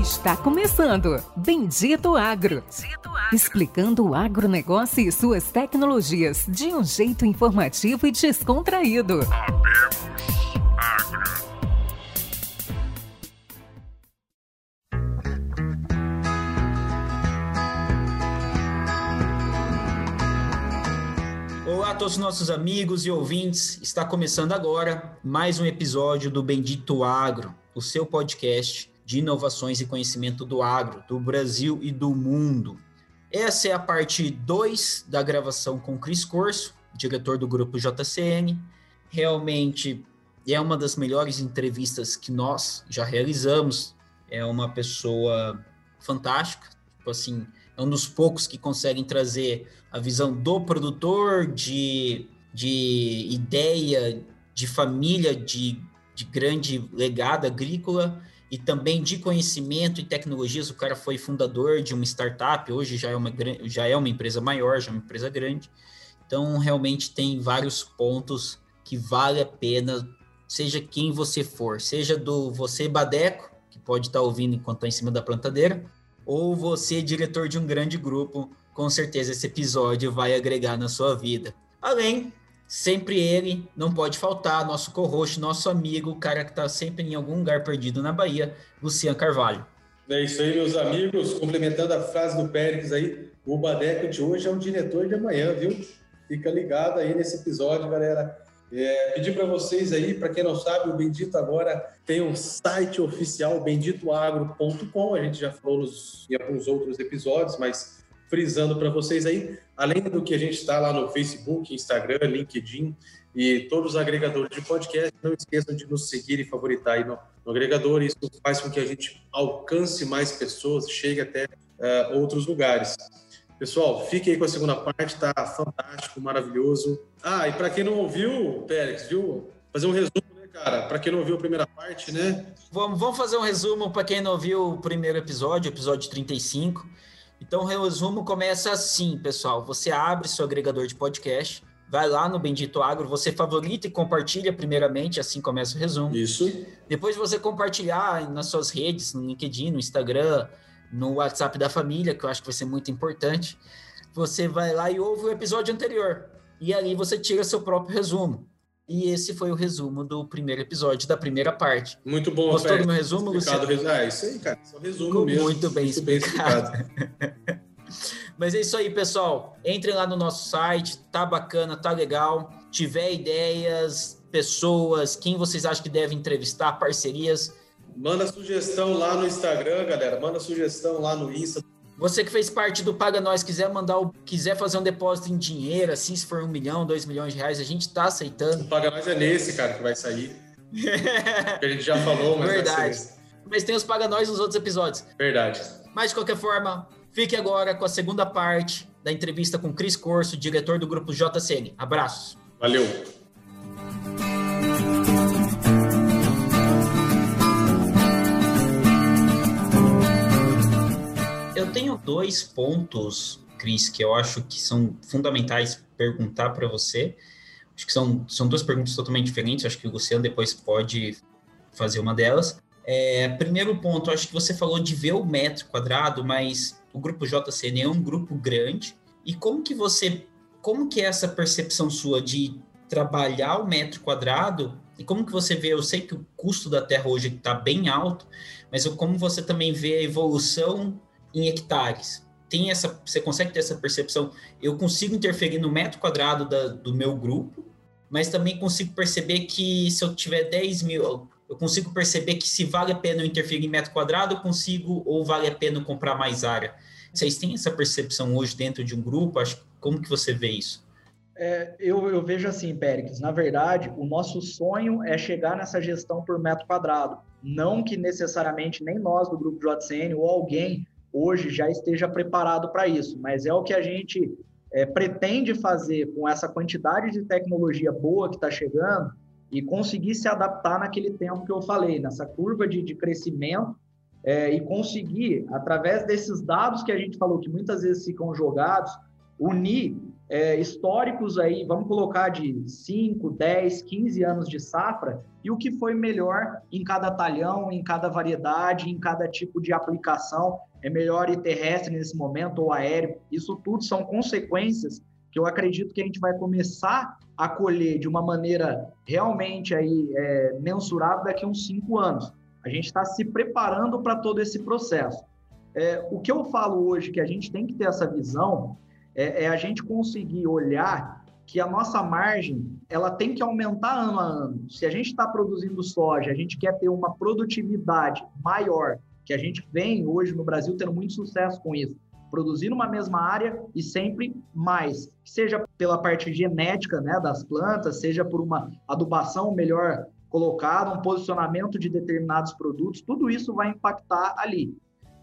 Está começando Bendito Agro. Bendito Agro. Explicando o agronegócio e suas tecnologias de um jeito informativo e descontraído. Olá a todos os nossos amigos e ouvintes. Está começando agora mais um episódio do Bendito Agro, o seu podcast de inovações e conhecimento do agro, do Brasil e do mundo. Essa é a parte 2 da gravação com Cris Corso, diretor do grupo JCN. Realmente é uma das melhores entrevistas que nós já realizamos. É uma pessoa fantástica, tipo assim, é um dos poucos que conseguem trazer a visão do produtor, de, de ideia, de família, de, de grande legado agrícola e também de conhecimento e tecnologias. O cara foi fundador de uma startup, hoje já é uma, já é uma empresa maior, já é uma empresa grande. Então, realmente tem vários pontos que vale a pena, seja quem você for, seja do você Badeco, que pode estar ouvindo enquanto está em cima da plantadeira, ou você diretor de um grande grupo, com certeza esse episódio vai agregar na sua vida. Além Sempre ele, não pode faltar, nosso co-host, nosso amigo, o cara que está sempre em algum lugar perdido na Bahia, Luciano Carvalho. É isso aí, meus amigos. Complementando a frase do Pérez aí, o Badeco de hoje é um diretor de amanhã, viu? Fica ligado aí nesse episódio, galera. É, pedir para vocês aí, para quem não sabe, o Bendito agora tem um site oficial, benditoagro.com. A gente já falou nos, em alguns outros episódios, mas frisando para vocês aí, além do que a gente está lá no Facebook, Instagram, LinkedIn e todos os agregadores de podcast, não esqueçam de nos seguir e favoritar aí no, no agregador. Isso faz com que a gente alcance mais pessoas, chegue até uh, outros lugares. Pessoal, fique aí com a segunda parte, tá fantástico, maravilhoso. Ah, e para quem não ouviu, Pérez, viu? Fazer um resumo, né, cara? Para quem não ouviu a primeira parte, né? Vamos, vamos fazer um resumo para quem não viu o primeiro episódio, episódio 35. Então, o resumo começa assim, pessoal. Você abre seu agregador de podcast, vai lá no Bendito Agro, você favorita e compartilha primeiramente, assim começa o resumo. Isso. Depois você compartilhar nas suas redes, no LinkedIn, no Instagram, no WhatsApp da família, que eu acho que vai ser muito importante. Você vai lá e ouve o episódio anterior. E ali você tira seu próprio resumo. E esse foi o resumo do primeiro episódio, da primeira parte. Muito bom, Gostou do meu resumo, Luciano? Ah, isso aí, cara. O resumo Ficou mesmo. Muito bem muito explicado. Bem explicado. Mas é isso aí, pessoal. Entrem lá no nosso site, tá bacana, tá legal. Tiver ideias, pessoas, quem vocês acham que deve entrevistar, parcerias. Manda sugestão lá no Instagram, galera. Manda sugestão lá no Insta. Você que fez parte do Paga Nós, quiser mandar o, quiser fazer um depósito em dinheiro, assim, se for um milhão, dois milhões de reais, a gente tá aceitando. O Paga Nós é nesse, cara, que vai sair. a gente já falou, mas Verdade. Mas tem os Paga Nós nos outros episódios. Verdade. Mas de qualquer forma, fique agora com a segunda parte da entrevista com Cris Corso, diretor do grupo JCN. Abraços. Valeu. Eu tenho dois pontos, Cris, que eu acho que são fundamentais perguntar para você. Acho que são, são duas perguntas totalmente diferentes. Acho que o Luciano depois pode fazer uma delas. É, primeiro ponto, acho que você falou de ver o metro quadrado, mas o grupo JCN é um grupo grande. E como que você, como que é essa percepção sua de trabalhar o metro quadrado e como que você vê? Eu sei que o custo da terra hoje está bem alto, mas como você também vê a evolução em hectares. Tem essa, você consegue ter essa percepção? Eu consigo interferir no metro quadrado da, do meu grupo, mas também consigo perceber que se eu tiver 10 mil, eu consigo perceber que se vale a pena eu interferir em metro quadrado, eu consigo ou vale a pena comprar mais área. Vocês têm essa percepção hoje dentro de um grupo? Acho, como que você vê isso? É, eu, eu, vejo assim, Péricles, na verdade, o nosso sonho é chegar nessa gestão por metro quadrado. Não que necessariamente nem nós do grupo JCN ou alguém hoje já esteja preparado para isso, mas é o que a gente é, pretende fazer com essa quantidade de tecnologia boa que está chegando e conseguir se adaptar naquele tempo que eu falei, nessa curva de, de crescimento é, e conseguir, através desses dados que a gente falou, que muitas vezes ficam jogados, unir é, históricos aí, vamos colocar de 5, 10, 15 anos de safra, e o que foi melhor em cada talhão, em cada variedade, em cada tipo de aplicação. É melhor ir terrestre nesse momento ou aéreo. Isso tudo são consequências que eu acredito que a gente vai começar a colher de uma maneira realmente aí é, mensurável daqui a uns cinco anos. A gente está se preparando para todo esse processo. É, o que eu falo hoje que a gente tem que ter essa visão é, é, a gente conseguir olhar que a nossa margem ela tem que aumentar ano a ano. Se a gente está produzindo soja, a gente quer ter uma produtividade maior, que a gente vem hoje no Brasil tendo muito sucesso com isso, produzir numa mesma área e sempre mais, seja pela parte genética né, das plantas, seja por uma adubação melhor colocada, um posicionamento de determinados produtos, tudo isso vai impactar ali.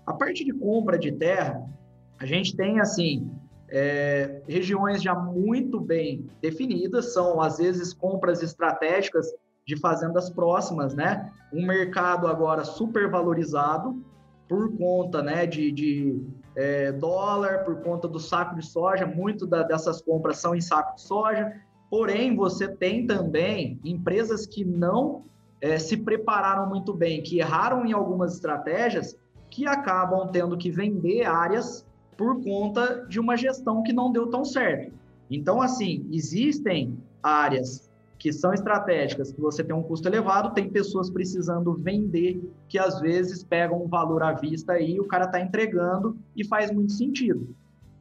A parte de compra de terra, a gente tem assim é, regiões já muito bem definidas, são às vezes compras estratégicas de fazendas próximas, né? Um mercado agora super valorizado por conta né, de, de é, dólar, por conta do saco de soja, muito da, dessas compras são em saco de soja, porém você tem também empresas que não é, se prepararam muito bem, que erraram em algumas estratégias, que acabam tendo que vender áreas por conta de uma gestão que não deu tão certo. Então, assim, existem áreas que são estratégicas, que você tem um custo elevado, tem pessoas precisando vender, que às vezes pegam um valor à vista e o cara está entregando e faz muito sentido.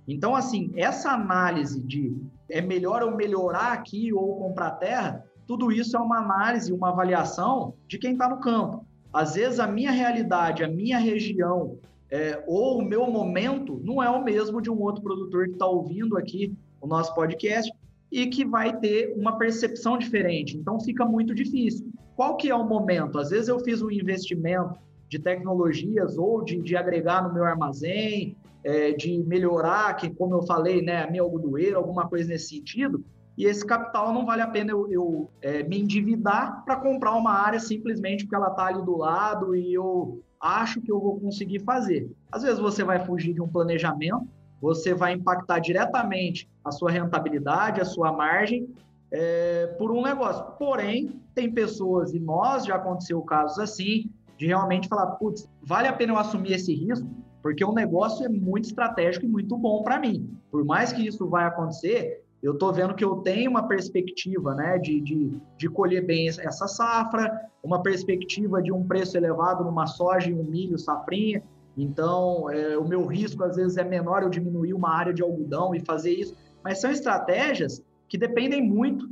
Então, assim, essa análise de é melhor eu melhorar aqui ou comprar terra, tudo isso é uma análise, uma avaliação de quem está no campo. Às vezes a minha realidade, a minha região, é, ou o meu momento não é o mesmo de um outro produtor que está ouvindo aqui o nosso podcast e que vai ter uma percepção diferente. Então fica muito difícil. Qual que é o momento? Às vezes eu fiz um investimento de tecnologias ou de, de agregar no meu armazém, é, de melhorar, que como eu falei, né, a minha algodoeira, alguma coisa nesse sentido, e esse capital não vale a pena eu, eu é, me endividar para comprar uma área simplesmente porque ela está ali do lado e eu acho que eu vou conseguir fazer. Às vezes você vai fugir de um planejamento, você vai impactar diretamente a sua rentabilidade, a sua margem é, por um negócio. Porém, tem pessoas, e nós já aconteceu casos assim, de realmente falar, putz, vale a pena eu assumir esse risco, porque o negócio é muito estratégico e muito bom para mim. Por mais que isso vai acontecer, eu estou vendo que eu tenho uma perspectiva né, de, de, de colher bem essa safra, uma perspectiva de um preço elevado numa soja e um milho safrinha. Então, é, o meu risco às vezes é menor eu diminuir uma área de algodão e fazer isso. Mas são estratégias que dependem muito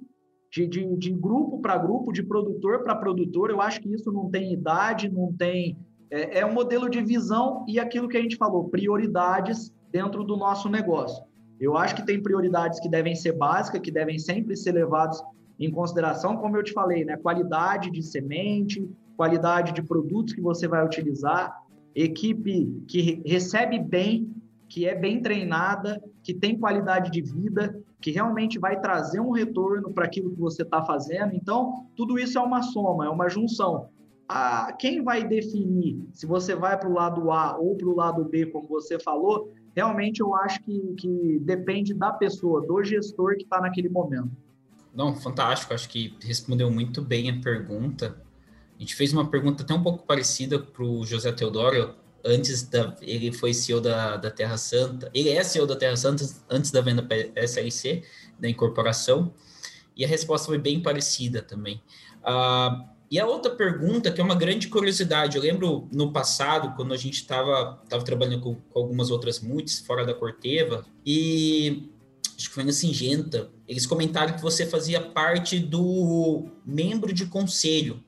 de, de, de grupo para grupo, de produtor para produtor. Eu acho que isso não tem idade, não tem. É, é um modelo de visão e aquilo que a gente falou, prioridades dentro do nosso negócio. Eu acho que tem prioridades que devem ser básicas, que devem sempre ser levadas em consideração, como eu te falei, né? Qualidade de semente, qualidade de produtos que você vai utilizar, equipe que recebe bem, que é bem treinada, que tem qualidade de vida, que realmente vai trazer um retorno para aquilo que você está fazendo. Então, tudo isso é uma soma, é uma junção. A, quem vai definir se você vai para o lado A ou para o lado B, como você falou, realmente eu acho que, que depende da pessoa, do gestor que está naquele momento. Não, fantástico, acho que respondeu muito bem a pergunta. A gente fez uma pergunta até um pouco parecida para o José Teodoro, antes da. Ele foi CEO da, da Terra Santa, ele é CEO da Terra Santa antes da venda SLC, da incorporação, e a resposta foi bem parecida também. Uh, e a outra pergunta, que é uma grande curiosidade, eu lembro no passado, quando a gente estava trabalhando com, com, algumas outras multis fora da Corteva, e acho que foi na Singenta, eles comentaram que você fazia parte do membro de conselho.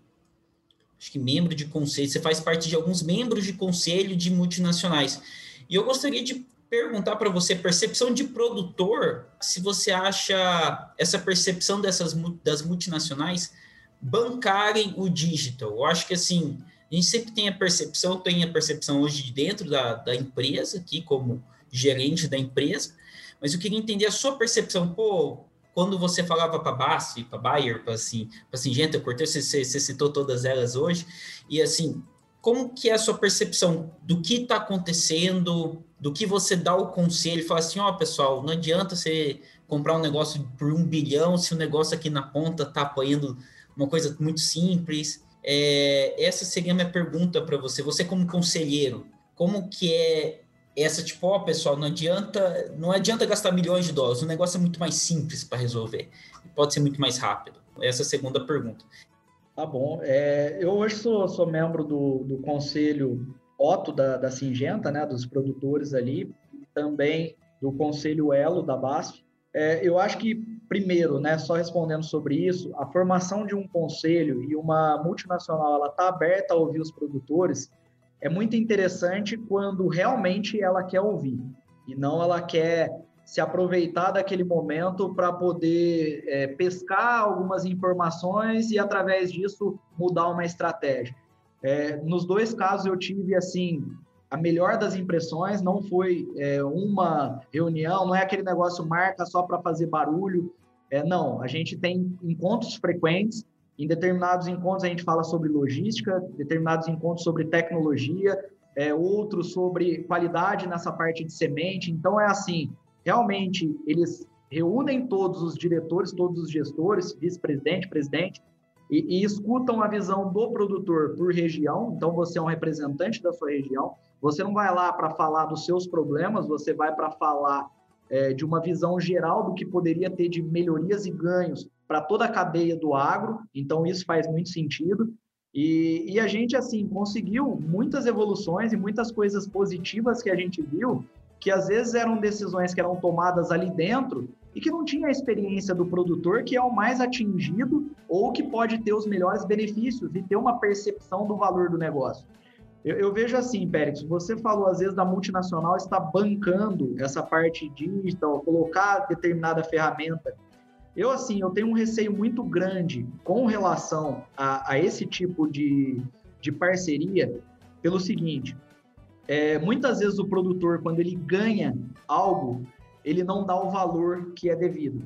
Acho que membro de conselho, você faz parte de alguns membros de conselho de multinacionais. E eu gostaria de perguntar para você, percepção de produtor, se você acha essa percepção dessas das multinacionais bancarem o digital. Eu acho que assim, a gente sempre tem a percepção, tem a percepção hoje de dentro da, da empresa, aqui como gerente da empresa, mas eu queria entender a sua percepção, pô, quando você falava para Basf, para Bayer, para assim, para Singenta, Cortez, você, você citou todas elas hoje, e assim, como que é a sua percepção do que está acontecendo, do que você dá o conselho, fala assim, ó, oh, pessoal, não adianta você comprar um negócio por um bilhão se o negócio aqui na ponta está apoiando uma coisa muito simples? É, essa seria a minha pergunta para você. Você como conselheiro, como que é essa tipo, ó, pessoal, não adianta, não adianta gastar milhões de dólares, o negócio é muito mais simples para resolver, pode ser muito mais rápido. Essa é a segunda pergunta. Tá bom. É, eu hoje sou, sou membro do, do conselho Otto da, da Singenta, né, dos produtores ali, também do conselho Elo da BASF. É, eu acho que, primeiro, né, só respondendo sobre isso, a formação de um conselho e uma multinacional ela está aberta a ouvir os produtores é muito interessante quando realmente ela quer ouvir e não ela quer se aproveitar daquele momento para poder é, pescar algumas informações e através disso mudar uma estratégia. É, nos dois casos eu tive assim a melhor das impressões, não foi é, uma reunião, não é aquele negócio marca só para fazer barulho. É, não, a gente tem encontros frequentes. Em determinados encontros a gente fala sobre logística, determinados encontros sobre tecnologia, é, outros sobre qualidade nessa parte de semente. Então é assim, realmente eles reúnem todos os diretores, todos os gestores, vice-presidente, presidente, e, e, escutam a visão do produtor por região. Então, você é um representante da sua região. Você não vai lá para falar dos seus problemas, você vai para falar é, de uma visão geral do que poderia ter de melhorias e ganhos para toda a cadeia do agro. Então, isso faz muito sentido. E, e, a gente, assim, conseguiu muitas evoluções e muitas coisas positivas que a gente viu que às vezes eram decisões que eram tomadas ali dentro e que não tinha a experiência do produtor, que é o mais atingido ou que pode ter os melhores benefícios e ter uma percepção do valor do negócio. Eu, eu vejo assim, Pérez, você falou às vezes da multinacional está bancando essa parte digital, colocar determinada ferramenta. Eu, assim, eu tenho um receio muito grande com relação a, a esse tipo de, de parceria, pelo seguinte, é, muitas vezes o produtor, quando ele ganha algo, ele não dá o valor que é devido.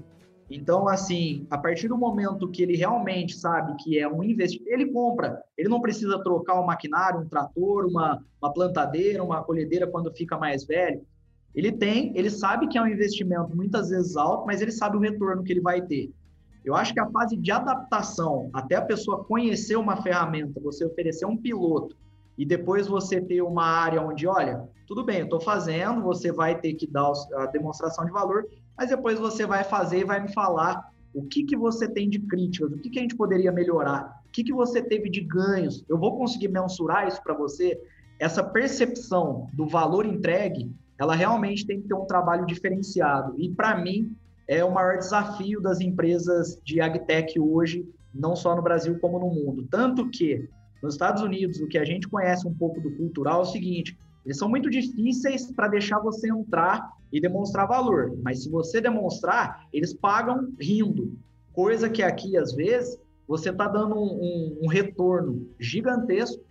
Então, assim, a partir do momento que ele realmente sabe que é um investimento, ele compra. Ele não precisa trocar um maquinário, um trator, uma, uma plantadeira, uma colhedeira quando fica mais velho. Ele tem, ele sabe que é um investimento muitas vezes alto, mas ele sabe o retorno que ele vai ter. Eu acho que a fase de adaptação, até a pessoa conhecer uma ferramenta, você oferecer um piloto, e depois você ter uma área onde, olha, tudo bem, eu estou fazendo, você vai ter que dar a demonstração de valor, mas depois você vai fazer e vai me falar o que, que você tem de críticas, o que, que a gente poderia melhorar, o que, que você teve de ganhos, eu vou conseguir mensurar isso para você. Essa percepção do valor entregue, ela realmente tem que ter um trabalho diferenciado. E para mim, é o maior desafio das empresas de agtech hoje, não só no Brasil como no mundo. Tanto que nos Estados Unidos, o que a gente conhece um pouco do cultural é o seguinte: eles são muito difíceis para deixar você entrar e demonstrar valor, mas se você demonstrar, eles pagam rindo. Coisa que aqui, às vezes, você está dando um, um, um, retorno gigantesco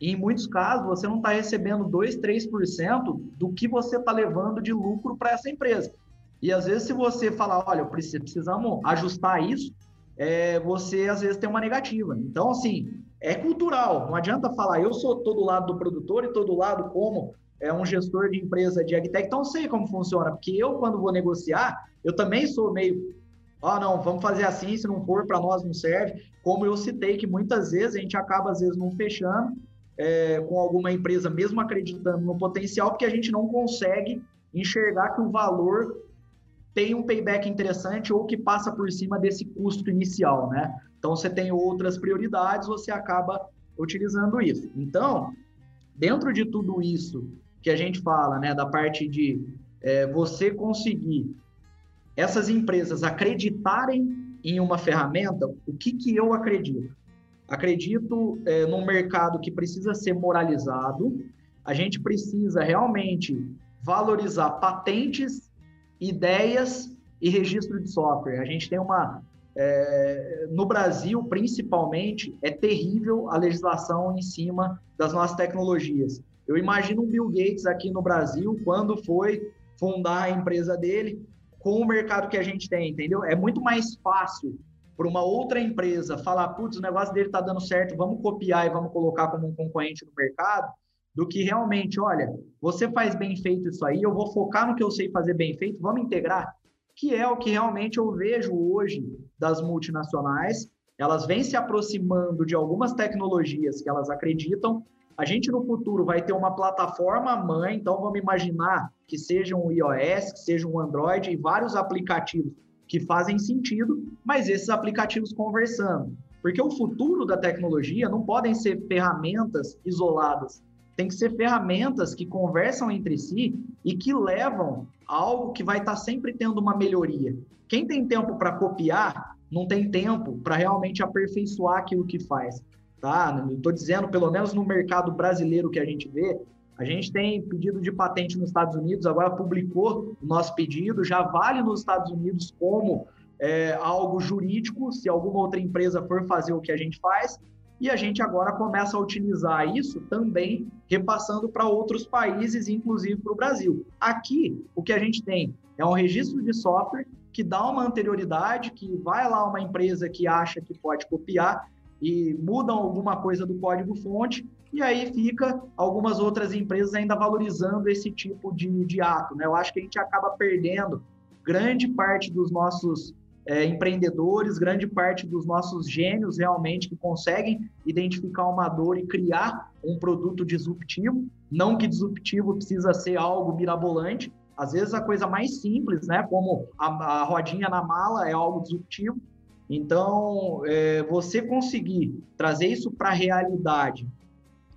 em muitos casos, você não está recebendo 2%, 3% do que você está levando de lucro para essa empresa. E, às vezes, se você falar, olha, precisamos ajustar isso, é, você, às vezes, tem uma negativa. Então, assim, é cultural. Não adianta falar, eu sou todo lado do produtor e todo lado como é um gestor de empresa de agtech, então sei como funciona, porque eu, quando vou negociar, eu também sou meio, ah, não, vamos fazer assim, se não for, para nós não serve. Como eu citei, que muitas vezes a gente acaba, às vezes, não fechando é, com alguma empresa, mesmo acreditando no potencial, porque a gente não consegue enxergar que o valor tem um payback interessante ou que passa por cima desse custo inicial, né? Então, você tem outras prioridades, você acaba utilizando isso. Então, dentro de tudo isso que a gente fala, né, da parte de é, você conseguir essas empresas acreditarem em uma ferramenta, o que, que eu acredito? Acredito é, num mercado que precisa ser moralizado, a gente precisa realmente valorizar patentes, ideias e registro de software. A gente tem uma é, no Brasil, principalmente, é terrível a legislação em cima das nossas tecnologias. Eu imagino um Bill Gates aqui no Brasil, quando foi fundar a empresa dele, com o mercado que a gente tem, entendeu? É muito mais fácil para uma outra empresa falar, putz, o negócio dele está dando certo, vamos copiar e vamos colocar como um concorrente no mercado, do que realmente, olha, você faz bem feito isso aí, eu vou focar no que eu sei fazer bem feito, vamos integrar que é o que realmente eu vejo hoje das multinacionais. Elas vêm se aproximando de algumas tecnologias que elas acreditam. A gente no futuro vai ter uma plataforma mãe, então vamos imaginar que seja um iOS, que seja um Android e vários aplicativos que fazem sentido, mas esses aplicativos conversando. Porque o futuro da tecnologia não podem ser ferramentas isoladas, tem que ser ferramentas que conversam entre si e que levam a algo que vai estar sempre tendo uma melhoria. Quem tem tempo para copiar, não tem tempo para realmente aperfeiçoar aquilo que faz. Tá? Estou dizendo, pelo menos no mercado brasileiro que a gente vê, a gente tem pedido de patente nos Estados Unidos, agora publicou o nosso pedido, já vale nos Estados Unidos como é, algo jurídico, se alguma outra empresa for fazer o que a gente faz, e a gente agora começa a utilizar isso também, repassando para outros países, inclusive para o Brasil. Aqui, o que a gente tem é um registro de software que dá uma anterioridade, que vai lá uma empresa que acha que pode copiar e mudam alguma coisa do código-fonte, e aí fica algumas outras empresas ainda valorizando esse tipo de, de ato. Né? Eu acho que a gente acaba perdendo grande parte dos nossos é, empreendedores, grande parte dos nossos gênios realmente que conseguem identificar uma dor e criar um produto disruptivo. Não que disruptivo precisa ser algo mirabolante, às vezes a coisa mais simples, né, como a, a rodinha na mala é algo disruptivo. Então, é, você conseguir trazer isso para a realidade,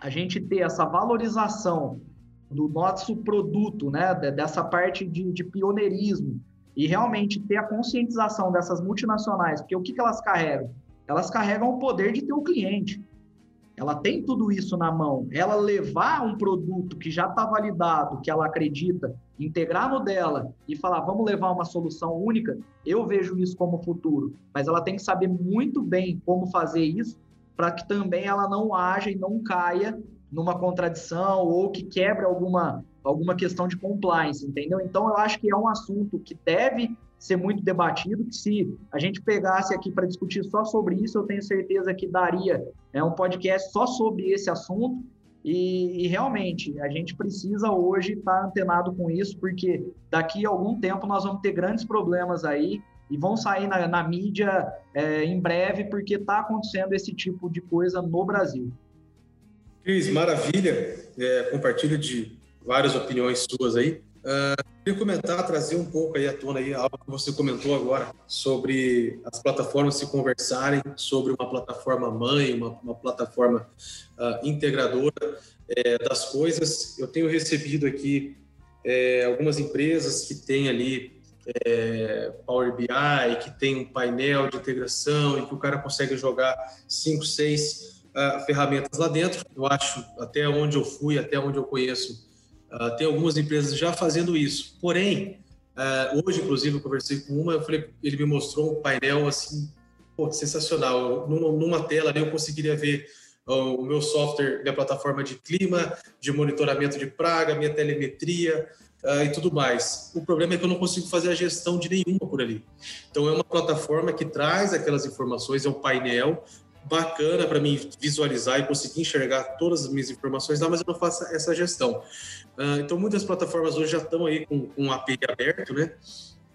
a gente ter essa valorização do nosso produto, né, dessa parte de, de pioneirismo, e realmente ter a conscientização dessas multinacionais, porque o que, que elas carregam? Elas carregam o poder de ter o cliente. Ela tem tudo isso na mão. Ela levar um produto que já está validado, que ela acredita, integrar no dela e falar, vamos levar uma solução única, eu vejo isso como futuro. Mas ela tem que saber muito bem como fazer isso para que também ela não haja e não caia numa contradição ou que quebre alguma alguma questão de compliance, entendeu? Então, eu acho que é um assunto que deve ser muito debatido, que se a gente pegasse aqui para discutir só sobre isso, eu tenho certeza que daria é, um podcast só sobre esse assunto, e, e realmente, a gente precisa hoje estar tá antenado com isso, porque daqui a algum tempo nós vamos ter grandes problemas aí, e vão sair na, na mídia é, em breve, porque está acontecendo esse tipo de coisa no Brasil. Cris, maravilha. É, compartilho de várias opiniões suas aí. Uh, queria comentar, trazer um pouco aí à tona aí, algo que você comentou agora sobre as plataformas se conversarem, sobre uma plataforma mãe, uma, uma plataforma uh, integradora é, das coisas. Eu tenho recebido aqui é, algumas empresas que têm ali é, Power BI, que tem um painel de integração e que o cara consegue jogar cinco, seis uh, ferramentas lá dentro. Eu acho, até onde eu fui, até onde eu conheço, Uh, tem algumas empresas já fazendo isso. Porém, uh, hoje, inclusive, eu conversei com uma, eu falei, ele me mostrou um painel assim, pô, sensacional. Numa, numa tela ali eu conseguiria ver o meu software, minha plataforma de clima, de monitoramento de praga, minha telemetria e tudo mais. O problema é que eu não consigo fazer a gestão de nenhuma por ali. Então, é uma plataforma que traz aquelas informações, é um painel, bacana para mim visualizar e conseguir enxergar todas as minhas informações lá, mas eu não faço essa gestão. Uh, então, muitas plataformas hoje já estão aí com, com API aberto, né?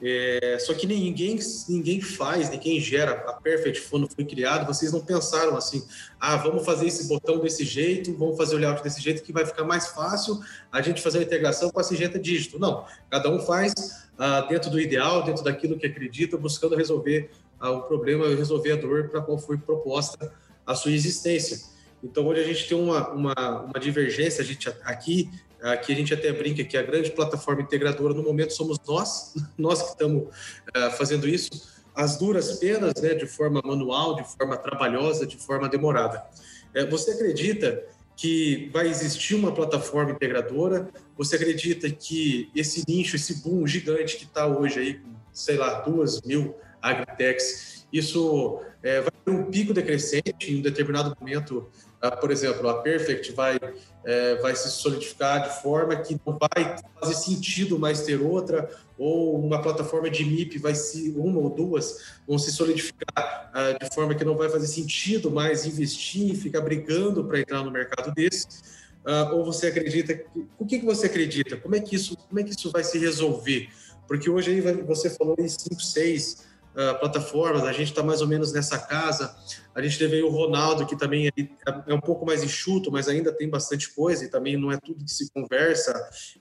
É, só que ninguém, ninguém faz, ninguém gera. A Perfect, quando foi criado, vocês não pensaram assim: ah, vamos fazer esse botão desse jeito, vamos fazer o layout desse jeito, que vai ficar mais fácil a gente fazer a integração com a Sigenta Dígito. Não, cada um faz uh, dentro do ideal, dentro daquilo que acredita, buscando resolver o problema resolver a dor para qual foi proposta a sua existência. Então, hoje a gente tem uma, uma, uma divergência, a gente aqui, aqui a gente até brinca que a grande plataforma integradora no momento somos nós, nós que estamos uh, fazendo isso, as duras penas, né, de forma manual, de forma trabalhosa, de forma demorada. É, você acredita que vai existir uma plataforma integradora? Você acredita que esse nicho, esse boom gigante que está hoje aí, sei lá, duas mil Agritex. Isso é, vai ter um pico decrescente em um determinado momento. Uh, por exemplo, a Perfect vai, é, vai se solidificar de forma que não vai fazer sentido mais ter outra, ou uma plataforma de MIP vai se, uma ou duas, vão se solidificar uh, de forma que não vai fazer sentido mais investir e ficar brigando para entrar no mercado desse. Uh, ou você acredita, o que, que você acredita? Como é que isso, como é que isso vai se resolver? porque hoje aí você falou em 5, 6 uh, plataformas, a gente está mais ou menos nessa casa. A gente teve aí o Ronaldo, que também é, é um pouco mais enxuto, mas ainda tem bastante coisa e também não é tudo que se conversa.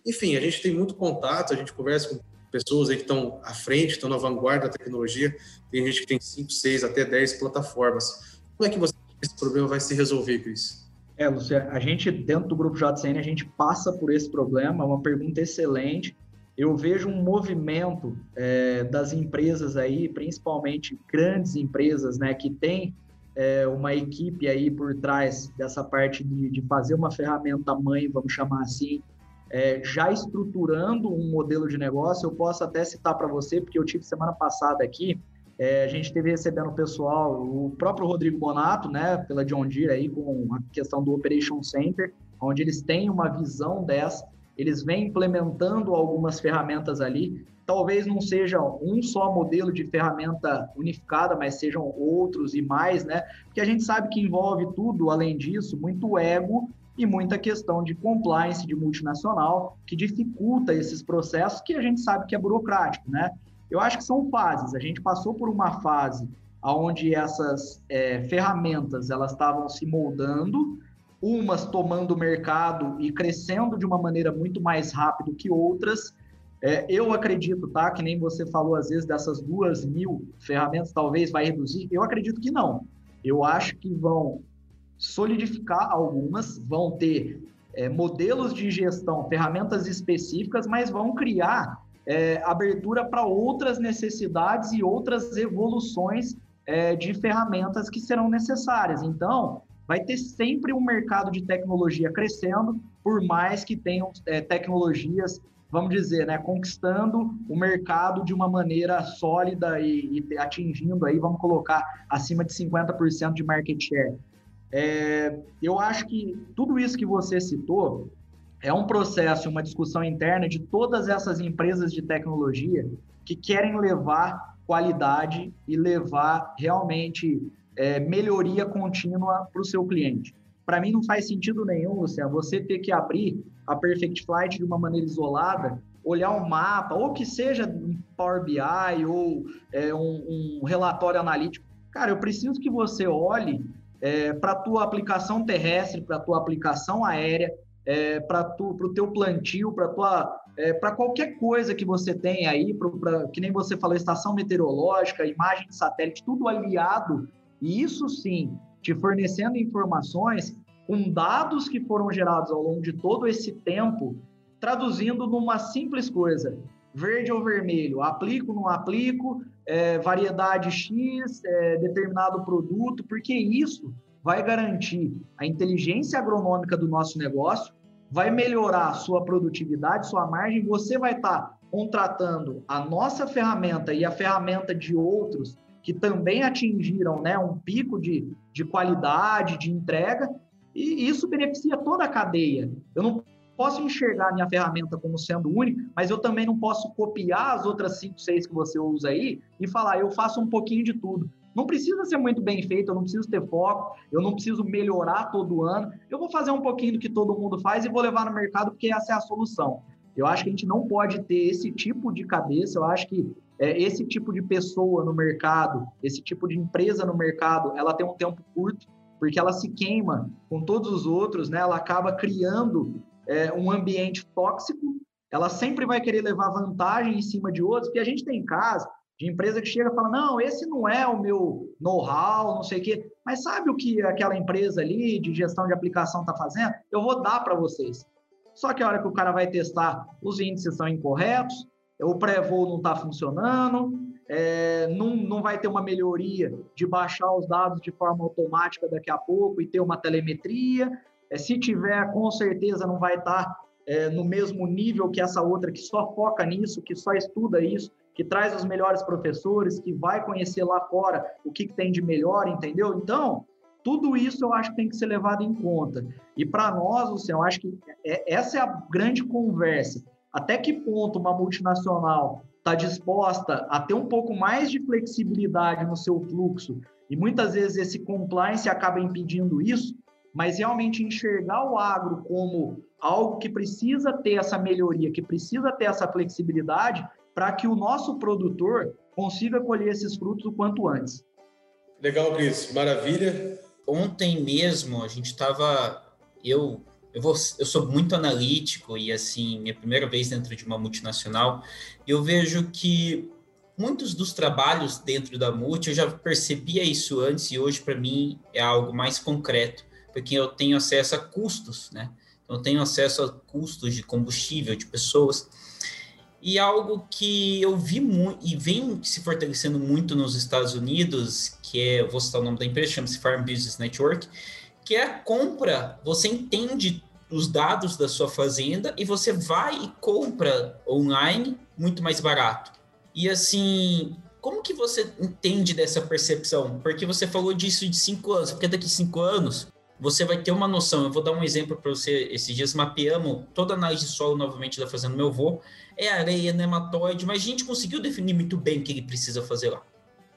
Enfim, a gente tem muito contato, a gente conversa com pessoas aí que estão à frente, estão na vanguarda da tecnologia. Tem gente que tem 5, 6, até 10 plataformas. Como é que você esse problema vai se resolver, Cris? É, Luciano, a gente, dentro do grupo JCN, a gente passa por esse problema, é uma pergunta excelente eu vejo um movimento é, das empresas aí, principalmente grandes empresas, né, que tem é, uma equipe aí por trás dessa parte de, de fazer uma ferramenta mãe, vamos chamar assim, é, já estruturando um modelo de negócio. Eu posso até citar para você, porque eu tive semana passada aqui, a gente teve recebendo o pessoal, o próprio Rodrigo Bonato, né, pela John Deere aí, com a questão do Operation Center, onde eles têm uma visão dessa eles vêm implementando algumas ferramentas ali. Talvez não seja um só modelo de ferramenta unificada, mas sejam outros e mais, né? Porque a gente sabe que envolve tudo, além disso, muito ego e muita questão de compliance de multinacional, que dificulta esses processos que a gente sabe que é burocrático, né? Eu acho que são fases. A gente passou por uma fase onde essas é, ferramentas elas estavam se moldando, umas tomando mercado e crescendo de uma maneira muito mais rápido que outras. É, eu acredito, tá? Que nem você falou às vezes dessas duas mil ferramentas, talvez vai reduzir. Eu acredito que não. Eu acho que vão solidificar algumas, vão ter é, modelos de gestão, ferramentas específicas, mas vão criar é, abertura para outras necessidades e outras evoluções é, de ferramentas que serão necessárias. Então, vai ter sempre um mercado de tecnologia crescendo, por mais que tenham é, tecnologias, vamos dizer, né, conquistando o mercado de uma maneira sólida e, e atingindo aí, vamos colocar, acima de 50% de market share. É, eu acho que tudo isso que você citou é um processo, uma discussão interna de todas essas empresas de tecnologia que querem levar qualidade e levar realmente é, melhoria contínua para o seu cliente. Para mim não faz sentido nenhum, Luciano, você ter que abrir a Perfect Flight de uma maneira isolada, olhar um mapa, ou que seja um Power BI ou é, um, um, relatório analítico. Cara, eu preciso que você olhe é, para a tua aplicação terrestre, para a tua aplicação aérea, é, para o teu plantio, para tua é, para qualquer coisa que você tem aí, pra, pra, que nem você falou, estação meteorológica, imagem de satélite, tudo aliado e isso sim, te fornecendo informações com dados que foram gerados ao longo de todo esse tempo, traduzindo numa simples coisa: verde ou vermelho, aplico, não aplico, é, variedade X, é, determinado produto, porque isso vai garantir a inteligência agronômica do nosso negócio, vai melhorar sua produtividade, sua margem, você vai estar tá contratando a nossa ferramenta e a ferramenta de outros que também atingiram né, um pico de, de qualidade, de entrega, e isso beneficia toda a cadeia. Eu não posso enxergar a minha ferramenta como sendo única, mas eu também não posso copiar as outras cinco, seis que você usa aí e falar, eu faço um pouquinho de tudo. Não precisa ser muito bem feito, eu não preciso ter foco, eu não preciso melhorar todo ano. Eu vou fazer um pouquinho do que todo mundo faz e vou levar no mercado porque essa é a solução. Eu acho que a gente não pode ter esse tipo de cabeça, eu acho que é, esse tipo de pessoa no mercado, esse tipo de empresa no mercado, ela tem um tempo curto, porque ela se queima com todos os outros, né? Ela acaba criando é, um ambiente tóxico. Ela sempre vai querer levar vantagem em cima de outros, porque a gente tem casos de empresa que chega e fala: não, esse não é o meu know-how, não sei o quê. Mas sabe o que aquela empresa ali de gestão de aplicação está fazendo? Eu vou dar para vocês. Só que a hora que o cara vai testar, os índices são incorretos, o pré-voo não está funcionando, é, não, não vai ter uma melhoria de baixar os dados de forma automática daqui a pouco e ter uma telemetria. É, se tiver, com certeza não vai estar tá, é, no mesmo nível que essa outra que só foca nisso, que só estuda isso, que traz os melhores professores, que vai conhecer lá fora o que, que tem de melhor, entendeu? Então, tudo isso eu acho que tem que ser levado em conta. E para nós, Luciano, eu acho que é, essa é a grande conversa até que ponto uma multinacional está disposta a ter um pouco mais de flexibilidade no seu fluxo, e muitas vezes esse compliance acaba impedindo isso, mas realmente enxergar o agro como algo que precisa ter essa melhoria, que precisa ter essa flexibilidade, para que o nosso produtor consiga colher esses frutos o quanto antes. Legal, Cris. Maravilha. Ontem mesmo a gente estava. Eu, eu, vou, eu sou muito analítico e, assim, minha primeira vez dentro de uma multinacional, eu vejo que muitos dos trabalhos dentro da multi, eu já percebia isso antes e hoje, para mim, é algo mais concreto, porque eu tenho acesso a custos, né? Eu tenho acesso a custos de combustível, de pessoas. E algo que eu vi muito e vem se fortalecendo muito nos Estados Unidos, que é, vou citar o nome da empresa, chama-se Farm Business Network, que é a compra, você entende os dados da sua fazenda e você vai e compra online muito mais barato. E assim, como que você entende dessa percepção? Porque você falou disso de cinco anos, porque daqui cinco anos você vai ter uma noção. Eu vou dar um exemplo para você. Esses dias mapeamos toda a análise de solo novamente da fazenda meu avô. É areia, nematóide, mas a gente conseguiu definir muito bem o que ele precisa fazer lá.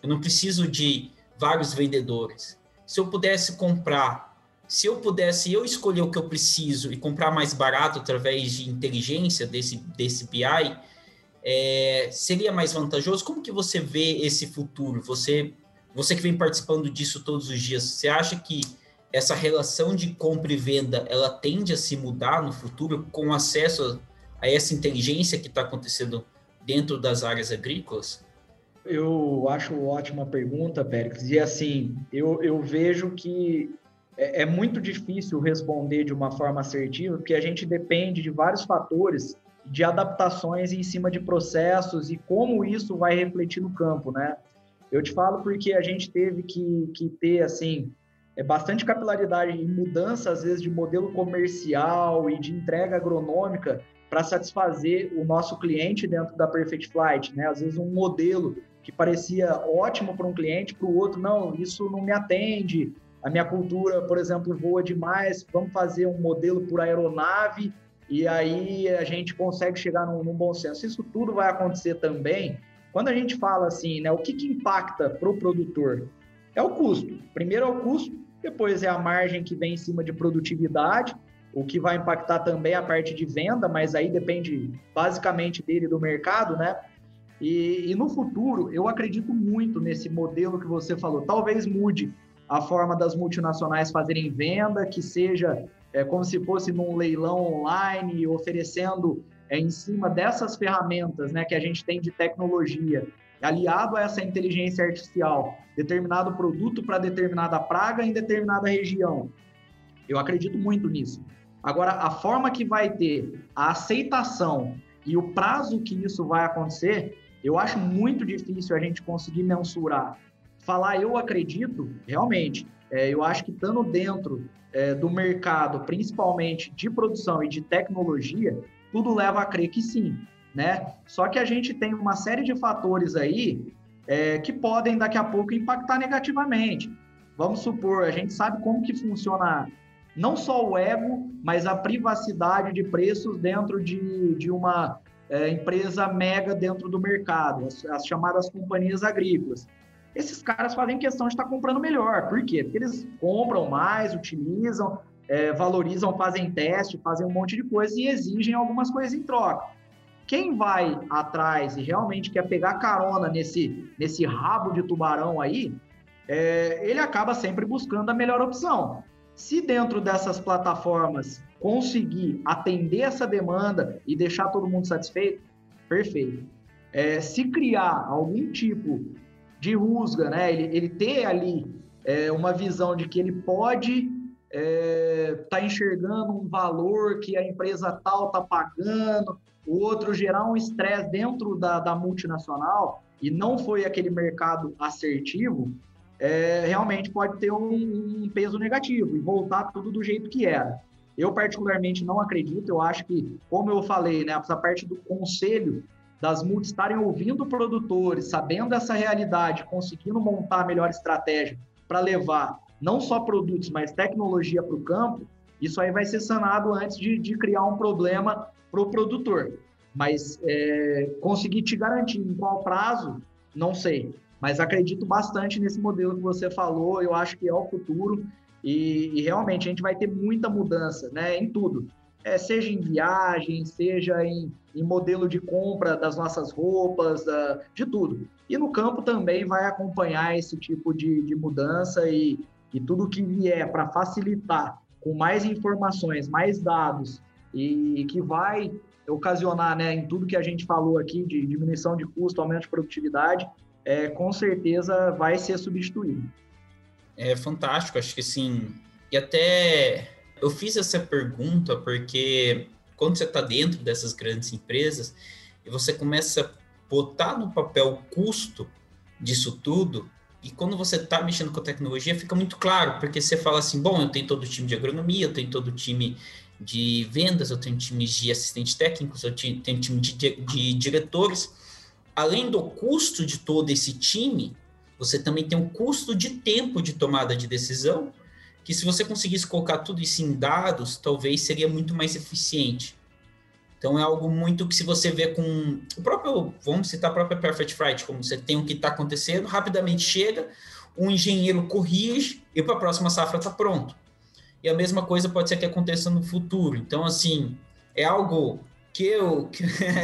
Eu não preciso de vários vendedores. Se eu pudesse comprar, se eu pudesse eu escolher o que eu preciso e comprar mais barato através de inteligência desse, desse BI, é, seria mais vantajoso? Como que você vê esse futuro? Você, você que vem participando disso todos os dias, você acha que essa relação de compra e venda ela tende a se mudar no futuro com acesso a essa inteligência que está acontecendo dentro das áreas agrícolas? Eu acho ótima pergunta, Pérez. E assim, eu, eu vejo que é, é muito difícil responder de uma forma assertiva, porque a gente depende de vários fatores de adaptações em cima de processos e como isso vai refletir no campo, né? Eu te falo porque a gente teve que, que ter, assim, é bastante capilaridade e mudança, às vezes, de modelo comercial e de entrega agronômica para satisfazer o nosso cliente dentro da Perfect Flight, né? Às vezes um modelo que parecia ótimo para um cliente, para o outro, não, isso não me atende, a minha cultura, por exemplo, voa demais, vamos fazer um modelo por aeronave e aí a gente consegue chegar num, num, bom senso. Isso tudo vai acontecer também quando a gente fala assim, né? O que, que impacta para o produtor? É o custo. Primeiro é o custo, depois é a margem que vem em cima de produtividade, o que vai impactar também a parte de venda, mas aí depende basicamente dele do mercado, né? E, e no futuro, eu acredito muito nesse modelo que você falou. Talvez mude a forma das multinacionais fazerem venda, que seja é, como se fosse num leilão online, oferecendo é, em cima dessas ferramentas né, que a gente tem de tecnologia, aliado a essa inteligência artificial, determinado produto para determinada praga em determinada região. Eu acredito muito nisso. Agora, a forma que vai ter a aceitação e o prazo que isso vai acontecer, eu acho muito difícil a gente conseguir mensurar. Falar eu acredito, realmente, é, eu acho que estando dentro é, do mercado, principalmente de produção e de tecnologia, tudo leva a crer que sim, né? Só que a gente tem uma série de fatores aí é, que podem daqui a pouco impactar negativamente. Vamos supor, a gente sabe como que funciona não só o ego, mas a privacidade de preços dentro de, de uma é, empresa mega dentro do mercado, as, as chamadas companhias agrícolas esses caras fazem questão de estar comprando melhor. Por quê? Porque eles compram mais, utilizam, é, valorizam, fazem teste, fazem um monte de coisa e exigem algumas coisas em troca. Quem vai atrás e realmente quer pegar carona nesse, nesse rabo de tubarão aí, é, ele acaba sempre buscando a melhor opção. Se dentro dessas plataformas conseguir atender essa demanda e deixar todo mundo satisfeito, perfeito. É, se criar algum tipo de rusga, né? Ele, ele ter ali é, uma visão de que ele pode estar é, tá enxergando um valor que a empresa tal está pagando, o outro gerar um estresse dentro da, da multinacional e não foi aquele mercado assertivo, é, realmente pode ter um, um, peso negativo e voltar tudo do jeito que era. Eu, particularmente, não acredito. Eu acho que, como eu falei, né, essa parte do conselho das multis estarem ouvindo produtores, sabendo essa realidade, conseguindo montar a melhor estratégia para levar não só produtos, mas tecnologia para o campo, isso aí vai ser sanado antes de, de criar um problema para o produtor. Mas é, conseguir te garantir em qual prazo, não sei. Mas acredito bastante nesse modelo que você falou, eu acho que é o futuro e, e realmente a gente vai ter muita mudança né, em tudo é, seja em viagem, seja em, em, modelo de compra das nossas roupas, uh, de tudo. E no campo também vai acompanhar esse tipo de, de mudança e, e tudo que vier para facilitar com mais informações, mais dados e que vai ocasionar, né, em tudo que a gente falou aqui de diminuição de custo, aumento de produtividade, é, com certeza vai ser substituído. É fantástico, acho que sim. E até eu fiz essa pergunta porque quando você está dentro dessas grandes empresas e você começa a botar no papel o custo disso tudo, e quando você está mexendo com tecnologia, fica muito claro, porque você fala assim: bom, eu tenho todo o time de agronomia, eu tenho todo o time de vendas, eu tenho times de assistentes técnicos, eu tenho time de, de diretores. Além do custo de todo esse time, você também tem um custo de tempo de tomada de decisão, que se você conseguisse colocar tudo isso em dados, talvez seria muito mais eficiente. Então é algo muito que se você vê com o próprio, vamos citar a própria Perfect Flight, como você tem o que está acontecendo, rapidamente chega, um engenheiro corrige e para a próxima safra está pronto. E a mesma coisa pode ser que aconteça no futuro. Então, assim, é algo que eu, que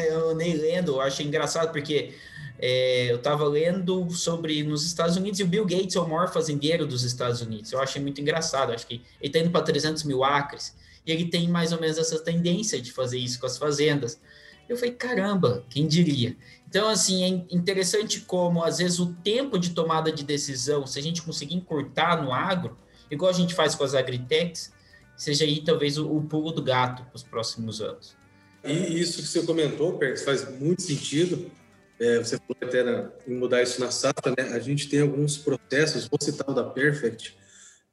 eu nem lendo, eu achei engraçado, porque é, eu estava lendo sobre nos Estados Unidos e o Bill Gates é o maior fazendeiro dos Estados Unidos. Eu achei muito engraçado, acho que ele está indo para 300 mil acres e ele tem mais ou menos essa tendência de fazer isso com as fazendas. Eu falei, caramba, quem diria? Então, assim, é interessante como, às vezes, o tempo de tomada de decisão, se a gente conseguir encurtar no agro, igual a gente faz com as agritechs, seja aí talvez o, o pulo do gato para os próximos anos. E isso que você comentou, Perks, faz muito sentido. É, você falou até na, em mudar isso na safra, né? A gente tem alguns processos, vou citar o da Perfect,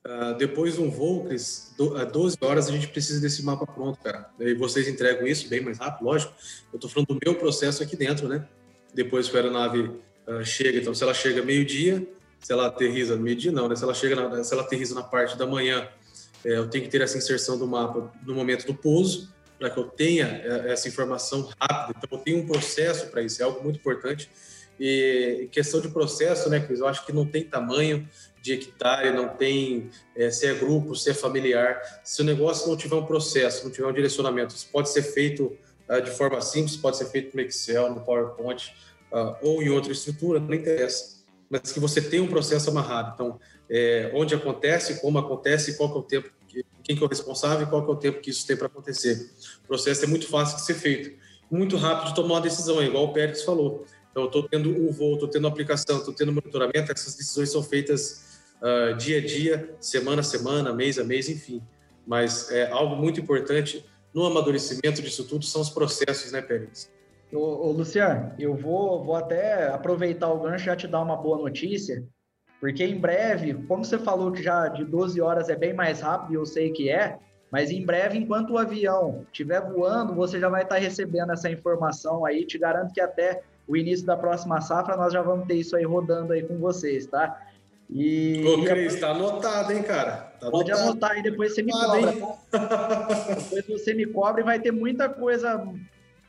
Uh, depois de um voo, Cris, do, a 12 horas a gente precisa desse mapa pronto, cara. E vocês entregam isso bem mais rápido, lógico. Eu estou falando do meu processo aqui dentro, né? Depois que a aeronave uh, chega, então se ela chega meio-dia, se ela aterriza meio-dia, não, né? Se ela chega, na, se ela aterriza na parte da manhã, é, eu tenho que ter essa inserção do mapa no momento do pouso, para que eu tenha é, essa informação rápida. Então, eu tenho um processo para isso, é algo muito importante. E questão de processo, né, Cris? Eu acho que não tem tamanho, de hectare, não tem é, se é grupo, se é familiar. Se o negócio não tiver um processo, não tiver um direcionamento, isso pode ser feito uh, de forma simples, pode ser feito no Excel, no PowerPoint uh, ou em outra estrutura, não interessa. Mas que você tenha um processo amarrado. Então, é, onde acontece, como acontece, qual que é o tempo, quem que é o responsável e qual que é o tempo que isso tem para acontecer. O processo é muito fácil de ser feito. Muito rápido de tomar uma decisão, igual o Pérez falou. Então, eu estou tendo um voo, estou tendo aplicação, estou tendo monitoramento, essas decisões são feitas uh, dia a dia, semana a semana, mês a mês, enfim. Mas é algo muito importante no amadurecimento disso tudo são os processos, né, Pérez? Ô, ô, Luciano, eu vou, vou até aproveitar o gancho e já te dar uma boa notícia, porque em breve, como você falou que já de 12 horas é bem mais rápido, e eu sei que é, mas em breve, enquanto o avião estiver voando, você já vai estar recebendo essa informação aí. Te garanto que até o início da próxima safra nós já vamos ter isso aí rodando aí com vocês, tá? E, Ô, Cris, tá anotado, hein, cara? Tá pode anotado. anotar aí, depois você me cobra. Tá? depois você me cobra e vai ter muita coisa